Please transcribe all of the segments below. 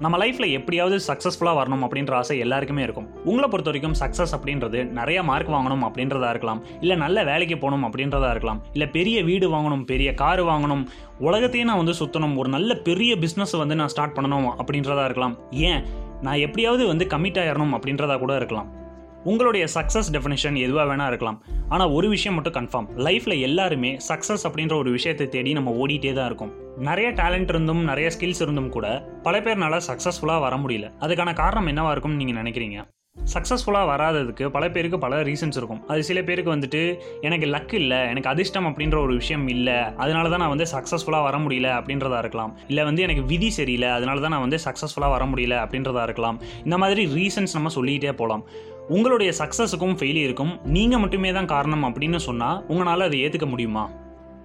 நம்ம லைஃப்பில் எப்படியாவது சக்ஸஸ்ஃபுல்லாக வரணும் அப்படின்ற ஆசை எல்லாருக்குமே இருக்கும். உங்களை பொறுத்த வரைக்கும் சக்ஸஸ் அப்படின்றது நிறைய மார்க் வாங்கணும் அப்படின்றதா இருக்கலாம். இல்லை நல்ல வேலைக்கு போகணும் அப்படின்றதா இருக்கலாம். இல்லை பெரிய வீடு வாங்கணும் பெரிய கார் வாங்கணும் உலகத்தையே நான் வந்து சுற்றணும் ஒரு நல்ல பெரிய பிஸ்னஸ் வந்து நான் ஸ்டார்ட் பண்ணணும் அப்படின்றதா இருக்கலாம். ஏன்? நான் எப்படியாவது வந்து கமிட் ஆயிடணும் அப்படின்றதா கூட இருக்கலாம். உங்களுடைய சக்ஸஸ் டெஃபினேஷன் எதுவாக வேணா இருக்கலாம். ஆனால் ஒரு விஷயம் மட்டும் கன்ஃபார்ம் லைஃப்பில் எல்லாருமே சக்ஸஸ் அப்படின்ற ஒரு விஷயத்தை தேடி நம்ம ஓடிட்டே தான் இருக்கும். நிறைய டேலண்ட் இருந்தும் நிறைய ஸ்கில்ஸ் இருந்தும் கூட பல பேர்னால சக்ஸஸ்ஃபுல்லாக வர முடியல. அதுக்கான காரணம் என்னவா இருக்கும்னு நீங்கள் நினைக்கிறீங்க? சக்ஸஸ்ஃபுல்லாக வராததுக்கு பல பேருக்கு பல ரீசன்ஸ் இருக்கும். அது சில பேருக்கு வந்துட்டு எனக்கு லக் இல்லை எனக்கு அதிர்ஷ்டம் அப்படின்ற ஒரு விஷயம் இல்லை அதனால தான் நான் வந்து சக்ஸஸ்ஃபுல்லாக வர முடியல அப்படின்றதா இருக்கலாம். இல்லை வந்து எனக்கு விதி சரியில்லை அதனால தான் நான் வந்து சக்ஸஸ்ஃபுல்லாக வர முடியல அப்படின்றதா இருக்கலாம். இந்த மாதிரி ரீசன்ஸ் நம்ம சொல்லிக்கிட்டே போகலாம் உங்களுடைய சக்ஸஸுக்கும் ஃபெயிலியருக்கும் நீங்கள் மட்டுமே தான் காரணம் அப்படின்னு சொன்னால் உங்களால் அதை ஏற்றுக்க முடியுமா?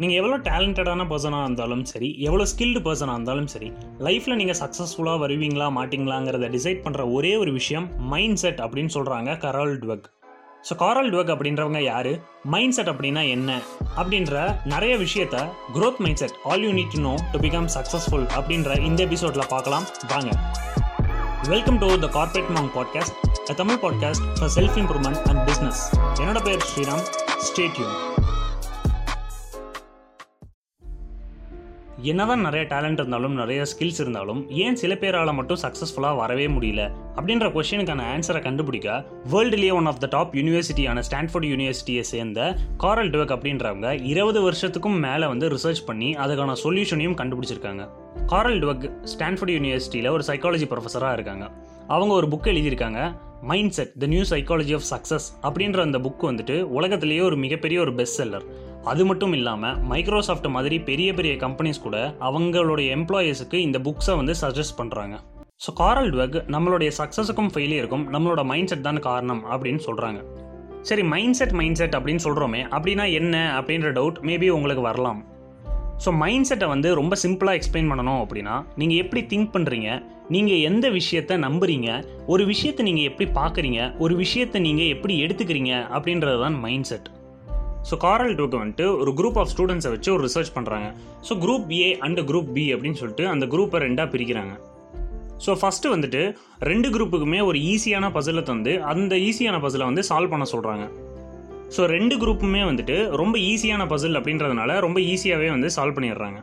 நீங்கள் எவ்வளோ டேலண்டடான பர்சனாக இருந்தாலும் சரி எவ்வளோ ஸ்கில்டு பர்சனாக இருந்தாலும் சரி லைஃப்பில் நீங்கள் சக்ஸஸ்ஃபுல்லாக வருவீங்களா மாட்டிங்களாங்கிறத டிசைட் பண்ணுற ஒரே ஒரு விஷயம் மைண்ட் செட் அப்படின்னு சொல்கிறாங்க கரால் டுவக் ஸோ காரல் டுவக் அப்படின்றவங்க யார்? மைண்ட் செட் அப்படின்னா என்ன? அப்படின்ற நிறைய விஷயத்த growth mindset all you need to know to become successful அப்படின்ற இந்த எபிசோடில் பார்க்கலாம். வாங்க. Welcome to the corporate monk podcast Tamil podcast for self improvement and business என்னோட பேர் ஸ்ரீராம். ஸ்டேட்யூன் என்னதான் நிறைய டேலண்ட் இருந்தாலும் நிறைய ஸ்கில்ஸ் இருந்தாலும் ஏன் சில பேரால் மட்டும் சக்ஸஸ்ஃபுல்லாக வரவே முடியல? அப்படின்ற கொஷினுக்கான ஆன்சரை கண்டுபிடிக்க வேர்ல்டுலேயே ஒன் ஆஃப் த டாப் யூனிவர்சிட்டியான ஸ்டான்ஃபோர்ட் யூனிவர்சிட்டியை சேர்ந்த காரல் டுவக் அப்படின்றவங்க இருபது வருஷத்துக்கும் மேலே வந்து ரிசர்ச் பண்ணி அதுக்கான சொல்யூஷனையும் கண்டுபிடிச்சிருக்காங்க. காரல் டுவக் ஸ்டான்ஃபோர்ட் யூனிவர்சிட்டியில் ஒரு சைக்காலஜி ப்ரொஃபஸராக இருக்காங்க. அவங்க ஒரு புக் எழுதியிருக்காங்க mindset the new psychology of success அப்படின்ற அந்த புக் வந்துட்டு உலகத்திலேயே ஒரு மிகப்பெரிய ஒரு பெஸ்ட் செல்லர் அது மட்டும் இல்லாமல் மைக்ரோசாஃப்ட் மாதிரி பெரிய பெரிய கம்பெனிஸ் கூட அவங்களுடைய எம்ப்ளாயீஸுக்கு இந்த புக்ஸை வந்து சஜஸ்ட் பண்ணுறாங்க ஸோ காரல் டுவக் நம்மளுடைய சக்ஸஸுக்கும் ஃபெயிலியருக்கும் நம்மளோட மைண்ட் செட் தான் காரணம் அப்படின்னு சொல்கிறாங்க சரி மைண்ட் செட் மைண்ட் செட் அப்படின்னு சொல்கிறோமே அப்படின்னா என்ன அப்படின்ற டவுட் மேபி உங்களுக்கு வரலாம். ஸோ மைண்ட் செட்டை வந்து ரொம்ப சிம்பிளாக எக்ஸ்பிளைன் பண்ணணும் அப்படின்னா நீங்கள் எப்படி திங்க் பண்ணுறீங்க நீங்கள் எந்த விஷயத்தை நம்புறீங்க ஒரு விஷயத்தை நீங்கள் எப்படி பார்க்குறீங்க ஒரு விஷயத்தை நீங்கள் எப்படி எடுத்துக்கிறீங்க அப்படின்றது தான் மைண்ட் செட் ஸோ காரல் டூக்கு வந்துட்டு ஒரு குரூப் ஆஃப் ஸ்டூடெண்ட்ஸை வச்சு ஒரு ரிசர்ச் பண்ணுறாங்க so group A and group B அப்படின்னு சொல்லிட்டு அந்த குரூப்பை ரெண்டாக பிரிக்கிறாங்க. ஸோ ஃபஸ்ட்டு வந்துட்டு ரெண்டு குரூப்புக்குமே ஒரு ஈஸியான பசிலை தந்து அந்த ஈஸியான பசிலை வந்து சால்வ் பண்ண சொல்கிறாங்க ஸோ ரெண்டு குரூப்புமே வந்துட்டு ரொம்ப ஈஸியான பசில் அப்படின்றதுனால ரொம்ப ஈஸியாகவே வந்து சால்வ் பண்ணிடுறாங்க.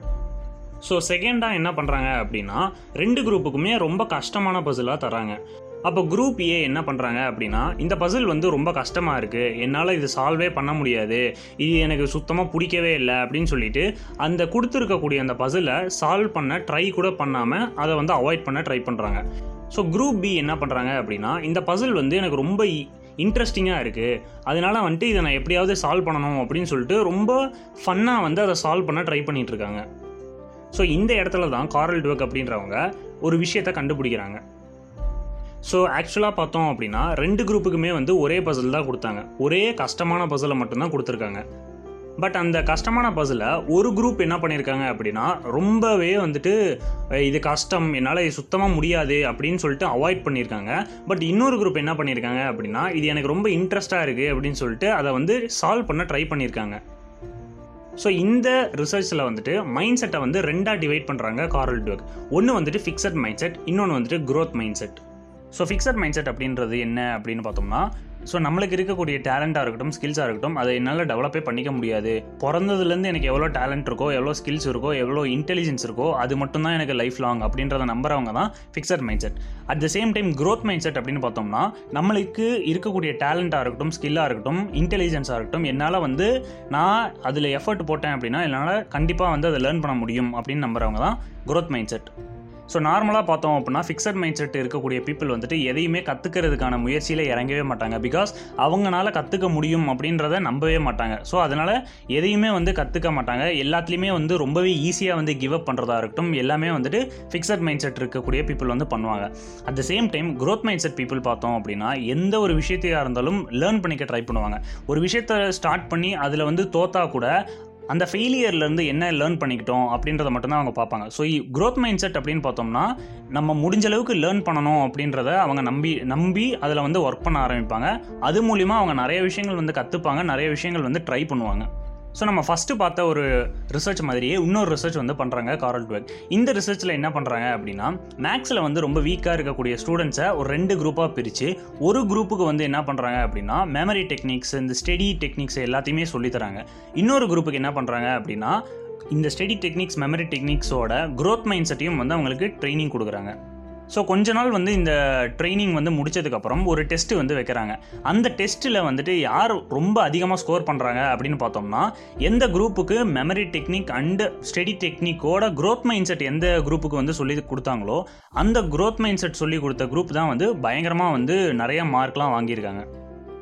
ஸோ செகண்டாக என்ன பண்ணுறாங்க அப்படின்னா ரெண்டு குரூப்புக்குமே ரொம்ப கஷ்டமான பசிலாக தராங்க. அப்போ குரூப் ஏ என்ன பண்ணுறாங்க அப்படின்னா இந்த பசில் வந்து ரொம்ப கஷ்டமாக இருக்குது என்னால் இது சால்வே பண்ண முடியாது. இது எனக்கு சுத்தமாக பிடிக்கவே இல்லை அப்படின்னு சொல்லிட்டு அந்த கொடுத்துருக்கக்கூடிய அந்த பசிலை சால்வ் பண்ண ட்ரை கூட பண்ணாமல் அதை வந்து அவாய்ட் பண்ண ட்ரை பண்ணுறாங்க ஸோ குரூப் பி என்ன பண்ணுறாங்க அப்படின்னா இந்த பசில் வந்து எனக்கு ரொம்ப இன்ட்ரெஸ்டிங்காக இருக்குது அதனால் வந்துட்டு இதை நான் எப்படியாவது சால்வ் பண்ணணும் அப்படின்னு சொல்லிட்டு ரொம்ப ஃபன்னாக வந்து அதை சால்வ் பண்ண ட்ரை பண்ணிகிட்ருக்காங்க இருக்காங்க. ஸோ இந்த இடத்துல தான் காரல் டுவக் அப்படின்றவங்க ஒரு விஷயத்தை கண்டுபிடிக்கிறாங்க. ஸோ ஆக்சுவலாக பார்த்தோம் அப்படின்னா ரெண்டு குரூப்புக்குமே வந்து ஒரே பசில் தான் கொடுத்தாங்க. ஒரே கஷ்டமான பசிலை மட்டும்தான் கொடுத்துருக்காங்க. பட் அந்த கஷ்டமான பசில் ஒரு குரூப் என்ன பண்ணியிருக்காங்க அப்படின்னா ரொம்பவே வந்துட்டு இது கஷ்டம் என்னால் இது சுத்தமாக முடியாது அப்படின்னு சொல்லிட்டு அவாய்ட் பண்ணியிருக்காங்க பட் இன்னொரு குரூப் என்ன பண்ணியிருக்காங்க அப்படின்னா இது எனக்கு ரொம்ப இன்ட்ரெஸ்ட்டாக இருக்குது அப்படின்னு சொல்லிட்டு அதை வந்து சால்வ் பண்ண ட்ரை பண்ணியிருக்காங்க ஸோ இந்த ரிசர்ச்சில் வந்துட்டு மைண்ட் செட்டை வந்து ரெண்டாக டிவைட் பண்ணுறாங்க காரல் டுவக் ஒன்று வந்துட்டு ஃபிக்ஸட் மைண்ட் செட் இன்னொன்று வந்துட்டு growth mindset so fixed mindset அப்படின்றது என்ன அப்படின்னு பார்த்தோம்னா ஸோ நம்மளுக்கு இருக்கக்கூடிய டேலண்ட்டாக இருக்கட்டும் ஸ்கில்ஸாக இருக்கட்டும் அதை என்னால் டெவலப்பே பண்ணிக்க முடியாது. பிறந்ததுலேருந்து எனக்கு எவ்வளோ டேலண்ட் இருக்கோ எவ்வளோ ஸ்கில்ஸ் இருக்கோ எவ்வளோ இன்டெலிஜென்ஸ் இருக்கோ அது மட்டும்தான் எனக்கு லைஃப் லாங் அப்படின்றத நம்புறவங்க தான் fixed mindset at the same time growth mindset அப்படின்னு பார்த்தோம்னா நம்மளுக்கு இருக்கக்கூடிய டேலண்ட்டாக இருக்கட்டும் ஸ்கில்லாக இருக்கட்டும் இன்டெலிஜென்ஸாக இருக்கட்டும் என்னால் வந்து நான் அதில் எஃபர்ட் போட்டேன் அப்படின்னா என்னால் கண்டிப்பாக வந்து அதை லேர்ன் பண்ண முடியும் அப்படின்னு நம்புறவங்க தான் க்ரோத் மைண்ட் செட் ஸோ நார்மலாக பார்த்தோம் அப்படின்னா ஃபிக்ஸட் மைண்ட் செட் இருக்கக்கூடிய பீப்புள் வந்துட்டு எதையுமே கற்றுக்கிறதுக்கான முயற்சியில் இறங்கவே மாட்டாங்க. பிகாஸ் அவங்களால கற்றுக்க முடியும் அப்படின்றத நம்பவே மாட்டாங்க. ஸோ அதனால் எதையுமே வந்து கற்றுக்க மாட்டாங்க. எல்லாத்துலேயுமே வந்து ரொம்பவே ஈஸியாக வந்து கிவ் அப் பண்ணுறதா இருக்கட்டும் எல்லாமே வந்துட்டு ஃபிக்ஸட் மைண்ட் செட் இருக்கக்கூடிய பீப்புள் வந்து பண்ணுவாங்க. At the same time growth mindset people பார்த்தோம் அப்படின்னா எந்த ஒரு விஷயத்தையாக இருந்தாலும் லேர்ன் பண்ணிக்க ட்ரை பண்ணுவாங்க. ஒரு விஷயத்தை ஸ்டார்ட் பண்ணி அதில் வந்து தோத்தா கூட அந்த ஃபெயிலியர்லேருந்து என்ன லேர்ன் பண்ணிக்கிட்டோம் அப்படின்றத மட்டும்தான் அவங்க பார்ப்பாங்க. ஸோ க்ரோத் மைண்ட் செட் அப்படின்னு பார்த்தோம்னா நம்ம முடிஞ்ச அளவுக்கு லேர்ன் பண்ணணும் அப்படின்றத அவங்க நம்பி நம்பி அதில் வந்து ஒர்க் பண்ண ஆரம்பிப்பாங்க. அது மூலிமா அவங்க நிறைய விஷயங்கள் வந்து கற்றுப்பாங்க நிறைய விஷயங்கள் வந்து ட்ரை பண்ணுவாங்க. ஸோ நம்ம ஃபஸ்ட்டு பார்த்த ஒரு ரிசர்ச் மாதிரியே இன்னொரு ரிசர்ச் வந்து பண்ணுறாங்க காரல் டுவெக் இந்த ரிசர்ச்சில் என்ன பண்ணுறாங்க அப்படின்னா மேக்ஸில் வந்து ரொம்ப வீக்காக இருக்கக்கூடிய ஸ்டூடெண்ட்ஸை ஒரு ரெண்டு குரூப்பாக பிரித்து ஒரு குரூப்புக்கு வந்து என்ன பண்ணுறாங்க அப்படின்னா மெமரி டெக்னிக்ஸ் இந்த ஸ்டடி டெக்னிக்ஸ் எல்லாத்தையுமே சொல்லித்தராங்க இன்னொரு குரூப்புக்கு என்ன பண்ணுறாங்க அப்படின்னா இந்த ஸ்டடி டெக்னிக்ஸ் மெமரி டெக்னிக்ஸோட க்ரோத் மைண்ட் செட்டையும் வந்து அவங்களுக்கு ட்ரைனிங் கொடுக்குறாங்க. ஸோ கொஞ்ச நாள் வந்து இந்த ட்ரைனிங் வந்து முடிச்சதுக்கப்புறம் ஒரு டெஸ்ட் வந்து வைக்கிறாங்க. அந்த டெஸ்ட்டில் வந்துட்டு யார் ரொம்ப அதிகமாக ஸ்கோர் பண்ணுறாங்க அப்படின்னு பார்த்தோம்னா எந்த குரூப்புக்கு மெமரி டெக்னிக் அண்டு ஸ்டடி டெக்னிக்கோட க்ரோத் மைண்ட் செட் எந்த குரூப்புக்கு வந்து சொல்லி கொடுத்தாங்களோ அந்த க்ரோத் மைண்ட் செட் சொல்லி கொடுத்த குரூப் தான் வந்து பயங்கரமாக வந்து நிறைய மார்க்லாம் வாங்கியிருக்காங்க.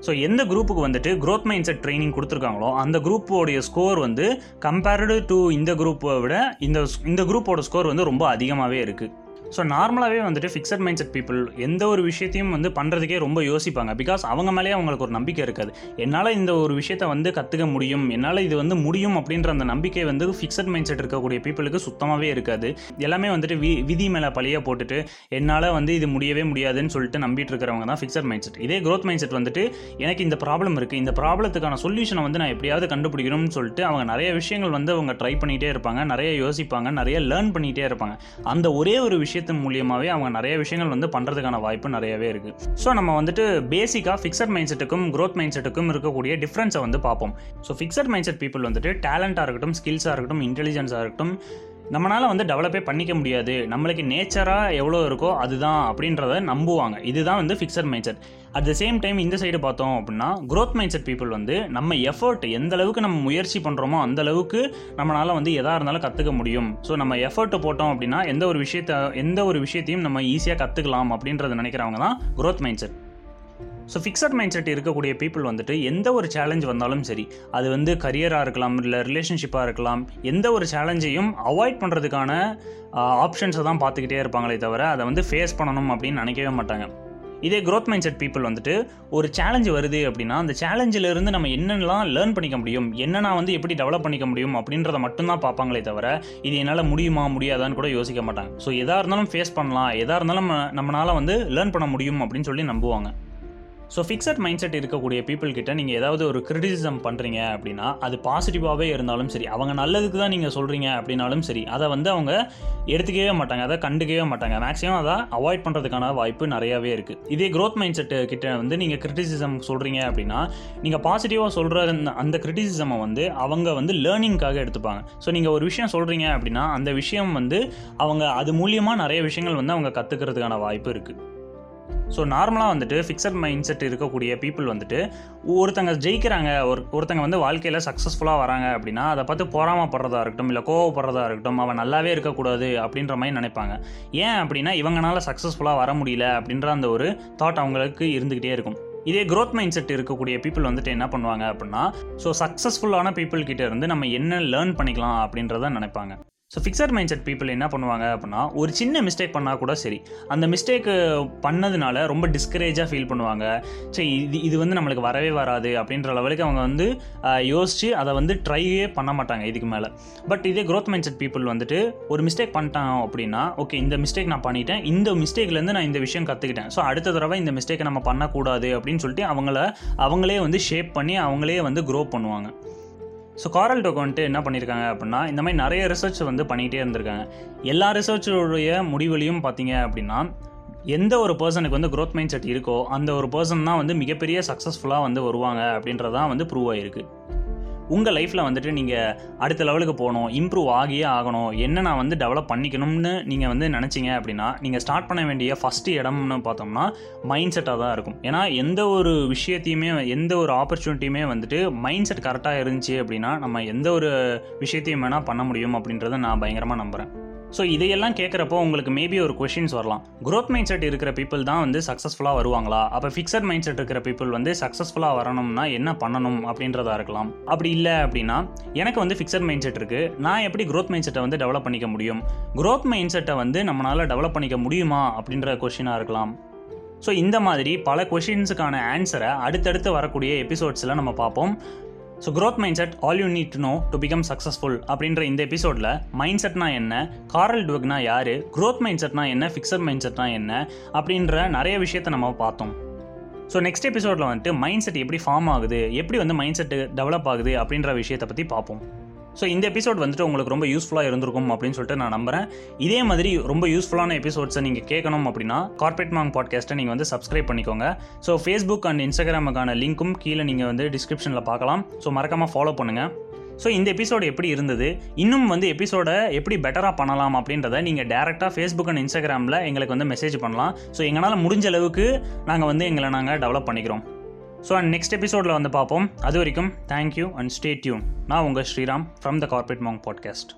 ஸோ எந்த குரூப்புக்கு வந்துட்டு க்ரோத் மைண்ட் செட் ட்ரைனிங் கொடுத்துருக்காங்களோ அந்த குரூப்போடைய ஸ்கோர் வந்து கம்பேர்டு டு இந்த குரூப்பை விட இந்த இந்த குரூப்போட ஸ்கோர் வந்து ரொம்ப அதிகமாகவே இருக்குது ஸோ நார்மலாகவே வந்துட்டு ஃபிக்ஸட் மைண்ட் செட் பீப்புள் எந்த ஒரு விஷயத்தையும் வந்து பண்ணுறதுக்கே ரொம்ப யோசிப்பாங்க. பிகாஸ் அவங்க மேலேயே அவங்களுக்கு ஒரு நம்பிக்கை இருக்காது. என்னால் இந்த ஒரு விஷயத்தை வந்து கற்றுக்க முடியும். என்னால் இது வந்து முடியும் அப்படின்ற அந்த நம்பிக்கை வந்து ஃபிக்ஸட் மைண்ட் செட் இருக்கக்கூடிய பீப்புளுக்கு சுத்தமாகவே இருக்காது. எல்லாமே வந்துட்டு வி விதி மேலே பழைய போட்டுட்டு என்னால் வந்து இது முடியவே முடியாதுன்னு சொல்லிட்டு நம்பிட்டு இருக்கிறவங்க தான் ஃபிக்ஸட் மைண்ட் செட் இதே க்ரோத் மைண்ட் செட் வந்துட்டு எனக்கு இந்த ப்ராப்ளம் இருக்குது இந்த ப்ராப்ளத்துக்கான சொல்யூஷனை வந்து நான் எப்படியாவது கண்டுபிடிக்கணும்னு சொல்லிட்டு அவங்க நிறைய விஷயங்கள் வந்து அவங்க ட்ரை பண்ணிகிட்டே இருப்பாங்க. நிறைய யோசிப்பாங்க. நிறைய லேர்ன் பண்ணிகிட்டே இருப்பாங்க. அந்த ஒரே ஒரு விஷயம் விஷயத்தின் மூலியமாகவே அவங்க நிறைய விஷயங்கள் வந்து பண்ணுறதுக்கான வாய்ப்பு நிறையவே இருக்குது ஸோ நம்ம வந்துட்டு பேசிக்காக ஃபிக்ஸட் மைண்ட் செட்டுக்கும் க்ரோத் மைண்ட் செட்டுக்கும் இருக்கக்கூடிய டிஃப்ரென்ஸை வந்து பார்ப்போம். So fixed mind set people வந்துட்டு டேலண்ட்டாக இருக்கட்டும் ஸ்கில்ஸாக இருக்கட்டும் இன்டெலிஜென்ஸாக இருக்கட்டும் நம்மளால் வந்து டெவலப்பே பண்ணிக்க முடியாது. நம்மளுக்கு நேச்சராக எவ்வளோ இருக்கோ அதுதான் அப்படின்றத நம்புவாங்க. இதுதான் வந்து fixed mindset at the same time இந்த சைடு பார்த்தோம் அப்படின்னா க்ரோத் மைண்ட் செட் பீப்புள் வந்து நம்ம எஃபர்ட் எந்த அளவுக்கு நம்ம முயற்சி பண்ணுறோமோ அந்த அளவுக்கு நம்மளால் வந்து எதாக இருந்தாலும் கற்றுக்க முடியும். ஸோ நம்ம எஃபர்ட் போட்டோம் அப்படின்னா எந்த ஒரு விஷயத்த எந்த ஒரு விஷயத்தையும் நம்ம ஈஸியாக கற்றுக்கலாம் அப்படின்றத நினைக்கிறவங்க தான் growth mindset so fixed mindset இருக்கக்கூடிய பீப்புள் வந்துட்டு எந்த ஒரு சேலஞ்ச் வந்தாலும் சரி அது வந்து கரியராக இருக்கலாம் இல்லை ரிலேஷன்ஷிப்பாக இருக்கலாம் எந்த ஒரு சேலஞ்சையும் அவாய்ட் பண்ணுறதுக்கான ஆப்ஷன்ஸை தான் பார்த்துக்கிட்டே இருப்பாங்களே தவிர அதை வந்து ஃபேஸ் பண்ணணும் அப்படின்னு நினைக்கவே மாட்டாங்க. இதே க்ரோத் மைண்ட் செட் பீப்புள் வந்துட்டு ஒரு சேலஞ்சு வருது அப்படின்னா அந்த சேலஞ்சிலிருந்து நம்ம என்னென்னலாம் லேர்ன் பண்ணிக்க முடியும் என்னென்னா வந்து எப்படி டெவலப் பண்ணிக்க முடியும் அப்படின்றத மட்டும்தான் பார்ப்பாங்களே தவிர இது என்னால் முடியுமா முடியாதான்னு கூட யோசிக்க மாட்டாங்க. ஸோ எதாக இருந்தாலும் ஃபேஸ் பண்ணலாம் எதாக இருந்தாலும் நம்ம நம்மளால் வந்து லேர்ன் பண்ண முடியும் அப்படின்னு சொல்லி நம்புவாங்க. ஸோ ஃபிக்ஸட் மைண்ட் செட் இருக்கக்கூடிய பீப்புள் கிட்ட நீங்கள் ஏதாவது ஒரு கிரிட்டிசிசம் பண்ணுறீங்க அப்படின்னா அது பாசிட்டிவாகவே இருந்தாலும் சரி அவங்க நல்லதுக்கு தான் நீங்கள் சொல்கிறீங்க அப்படின்னாலும் சரி அதை வந்து அவங்க எடுத்துக்கவே மாட்டாங்க அதை கண்டுக்கவே மாட்டாங்க. மேக்ஸிமம் அதை அவாய்ட் பண்ணுறதுக்கான வாய்ப்பு நிறையாவே இருக்குது இதே க்ரோத் மைண்ட் செட்டு கிட்ட வந்து நீங்கள் கிரிட்டிசிசம் சொல்கிறீங்க அப்படின்னா நீங்கள் பாசிட்டிவாக சொல்கிற அந்த கிரிட்டிசிசமை வந்து அவங்க வந்து லேர்னிங்காக எடுத்துப்பாங்க. ஸோ நீங்கள் ஒரு விஷயம் சொல்கிறீங்க அப்படின்னா அந்த விஷயம் வந்து அவங்க அது மூலியமாக நிறைய விஷயங்கள் வந்து அவங்க கற்றுக்கிறதுக்கான வாய்ப்பு இருக்குது ஸோ நார்மலாக வந்துட்டு ஃபிக்ஸட் மைண்ட் செட் இருக்கக்கூடிய பீப்புள் வந்துட்டு ஒருத்தங்க ஜெயிக்கிறாங்க ஒரு ஒருத்தங்க வந்து வாழ்க்கையில் சக்ஸஸ்ஃபுல்லாக வராங்க அப்படின்னா அதை பார்த்து பொறாமப்படுறதா இருக்கட்டும் இல்லை கோவப்படுறதா இருக்கட்டும் அவன் நல்லாவே இருக்கக்கூடாது அப்படின்ற மாதிரி நினைப்பாங்க. ஏன் அப்படின்னா இவங்கனால சக்ஸஸ்ஃபுல்லாக வர முடியல அப்படின்ற அந்த ஒரு தாட் அவங்களுக்கு இருந்துக்கிட்டே இருக்கும். இதே க்ரோத் மைண்ட் செட் இருக்கக்கூடிய பீப்புள் வந்துட்டு என்ன பண்ணுவாங்க அப்படின்னா ஸோ சக்ஸஸ்ஃபுல்லான பீப்புள் கிட்டே இருந்து நம்ம என்ன லேர்ன் பண்ணிக்கலாம் அப்படின்றத நினைப்பாங்க. So fixed mind set people என்ன பண்ணுவாங்க அப்படின்னா ஒரு சின்ன மிஸ்டேக் பண்ணால் கூட சரி. அந்த மிஸ்டேக்கு பண்ணதுனால ரொம்ப டிஸ்கரேஜாக ஃபீல் பண்ணுவாங்க. சரி இது இது வந்து நம்மளுக்கு வரவே வராது அப்படின்ற லெவலுக்கு அவங்க வந்து யோசித்து அதை வந்து ட்ரையே பண்ண மாட்டாங்க இதுக்கு மேலே. பட் இதே க்ரோத் மைண்ட் செட் பீப்புள் வந்துட்டு ஒரு மிஸ்டேக் பண்ணிட்டான் அப்படின்னா ஓகே இந்த மிஸ்டேக் நான் பண்ணிட்டேன். இந்த மிஸ்டேக்லேருந்து நான் இந்த விஷயம் கற்றுக்கிட்டேன் ஸோ அடுத்த தடவை இந்த மிஸ்டேக்கை நம்ம பண்ணக்கூடாது அப்படின்னு சொல்லிட்டு அவங்கள அவங்களே வந்து ஷேப் பண்ணி அவங்களே வந்து க்ரோ பண்ணுவாங்க. ஸோ காரல் டோக் வந்துட்டு என்ன பண்ணியிருக்காங்க அப்படின்னா இந்த மாதிரி நிறைய ரிசர்ச் வந்து பண்ணிகிட்டே இருந்திருக்காங்க. எல்லா ரிசர்ச்சோடைய முடிவுலையும் பார்த்தீங்க அப்படின்னா எந்த ஒரு பர்சனுக்கு வந்து க்ரோத் மைண்ட் செட் இருக்கோ அந்த ஒரு பர்சன் தான் வந்து மிகப்பெரிய சக்ஸஸ்ஃபுல்லாக வந்து வருவாங்க அப்படின்றதான் வந்து ப்ரூவ் ஆகிருக்கு உங்கள் லைஃப்பில் வந்துட்டு நீங்கள் அடுத்த லெவலுக்கு போகணும் இம்ப்ரூவ் ஆகியே ஆகணும். என்ன நான் வந்து டெவலப் பண்ணிக்கணும்னு நீங்கள் வந்து நினச்சிங்க அப்படின்னா நீங்கள் ஸ்டார்ட் பண்ண வேண்டிய ஃபஸ்ட்டு இடம்னு பார்த்தோம்னா மைண்ட் செட்டாக தான் இருக்கும். ஏன்னா எந்த ஒரு விஷயத்தையுமே எந்த ஒரு ஆப்பர்ச்சுனிட்டியுமே வந்துட்டு மைண்ட் செட் கரெக்டாக இருந்துச்சு அப்படின்னா நம்ம எந்த ஒரு விஷயத்தையும் வேணால் பண்ண முடியும் அப்படின்றத நான் பயங்கரமாக நம்புகிறேன் ஸோ இதையெல்லாம் கேட்குறப்போ உங்களுக்கு மேபி ஒரு கொஷின்ஸ் வரலாம். குரோத் மைண்ட் செட் இருக்கிற பீப்புள் தான் வந்து சக்ஸஸ்ஃபுல்லாக வருவாங்களா? அப்போ ஃபிக்ஸட் மைண்ட் செட் இருக்கிற பீப்புள் வந்து சக்ஸஸ்ஃபுல்லாக வரணும்னா என்ன பண்ணணும் அப்படின்றதா இருக்கலாம். அப்படி இல்லை அப்படின்னா எனக்கு வந்து ஃபிக்ஸட் மைண்ட் செட் இருக்குது நான் எப்படி குரோத் மைண்ட் செட்டை வந்து டெவலப் பண்ணிக்க முடியும்? குரோத் மைண்ட் செட்டை வந்து நம்மளால் டெவலப் பண்ணிக்க முடியுமா? அப்படின்ற கொஷினாக இருக்கலாம். ஸோ இந்த மாதிரி பல கொஷின்ஸுக்கான ஆன்சரை அடுத்தடுத்து வரக்கூடிய எபிசோட்ஸில் நம்ம பார்ப்போம். So growth mind set all you need to know to become successful அப்படின்ற இந்த எபிசோடில் மைண்ட் செட்னா என்ன காரல் டுவக்னா யார் க்ரோத் மைண்ட் செட்னா என்ன ஃபிக்ஸட் மைண்ட் செட்னா என்ன அப்படின்ற நிறைய விஷயத்தை நம்ம பார்த்தோம். ஸோ நெக்ஸ்ட் எபிசோடில் வந்துட்டு மைண்ட் செட் எப்படி ஃபார்ம் ஆகுது எப்படி வந்து மைண்ட் செட்டு டெவலப் ஆகுது அப்படின்ற விஷயத்தை பற்றி பார்ப்போம். ஸோ இந்த எபிசோட் வந்துட்டு உங்களுக்கு ரொம்ப யூஸ்ஃபுல்லாக இருந்திருக்கும் அப்படின்னு சொல்லிட்டு நான் நம்புகிறேன் இதே மாதிரி ரொம்ப யூஸ்ஃபுல்லான எபிசோட்ஸை நீங்கள் கேட்கணும் அப்படின்னா கார்பரேட் மாங் பாட்காஸ்ட்டை நீங்கள் வந்து சப்ஸ்கிரைப் பண்ணிக்கோங்க. ஸோ ஃபேஸ்புக் அண்ட் இன்ஸ்டாகிராமுக்கான லிங்க்கும் கீழே நீங்கள் வந்து டிஸ்கிரிப்ஷனில் பார்க்கலாம். ஸோ மறக்காமல் ஃபாலோ பண்ணுங்கள் ஸோ இந்த எபிசோடு எப்படி இருந்தது? இன்னும் வந்து எபிசோடை எப்படி பெட்டராக பண்ணலாம் அப்படின்றத நீங்கள் டேரெக்டாக ஃபேஸ்புக் அண்ட் இன்ஸ்டாகிராமில் எங்களுக்கு வந்து மெசேஜ் பண்ணலாம். ஸோ எங்களால் முடிஞ்ச அளவுக்கு நாங்கள் வந்து எங்களை நாங்கள் டெவலப் பண்ணிக்கிறோம். ஸோ அண்ட் நெக்ஸ்ட் எபிசோடில் வந்து பார்ப்போம். அது வரைக்கும் தேங்க்யூ அண்ட் ஸ்டே டியூன் நான் உங்கள் Sriram from the corporate monk podcast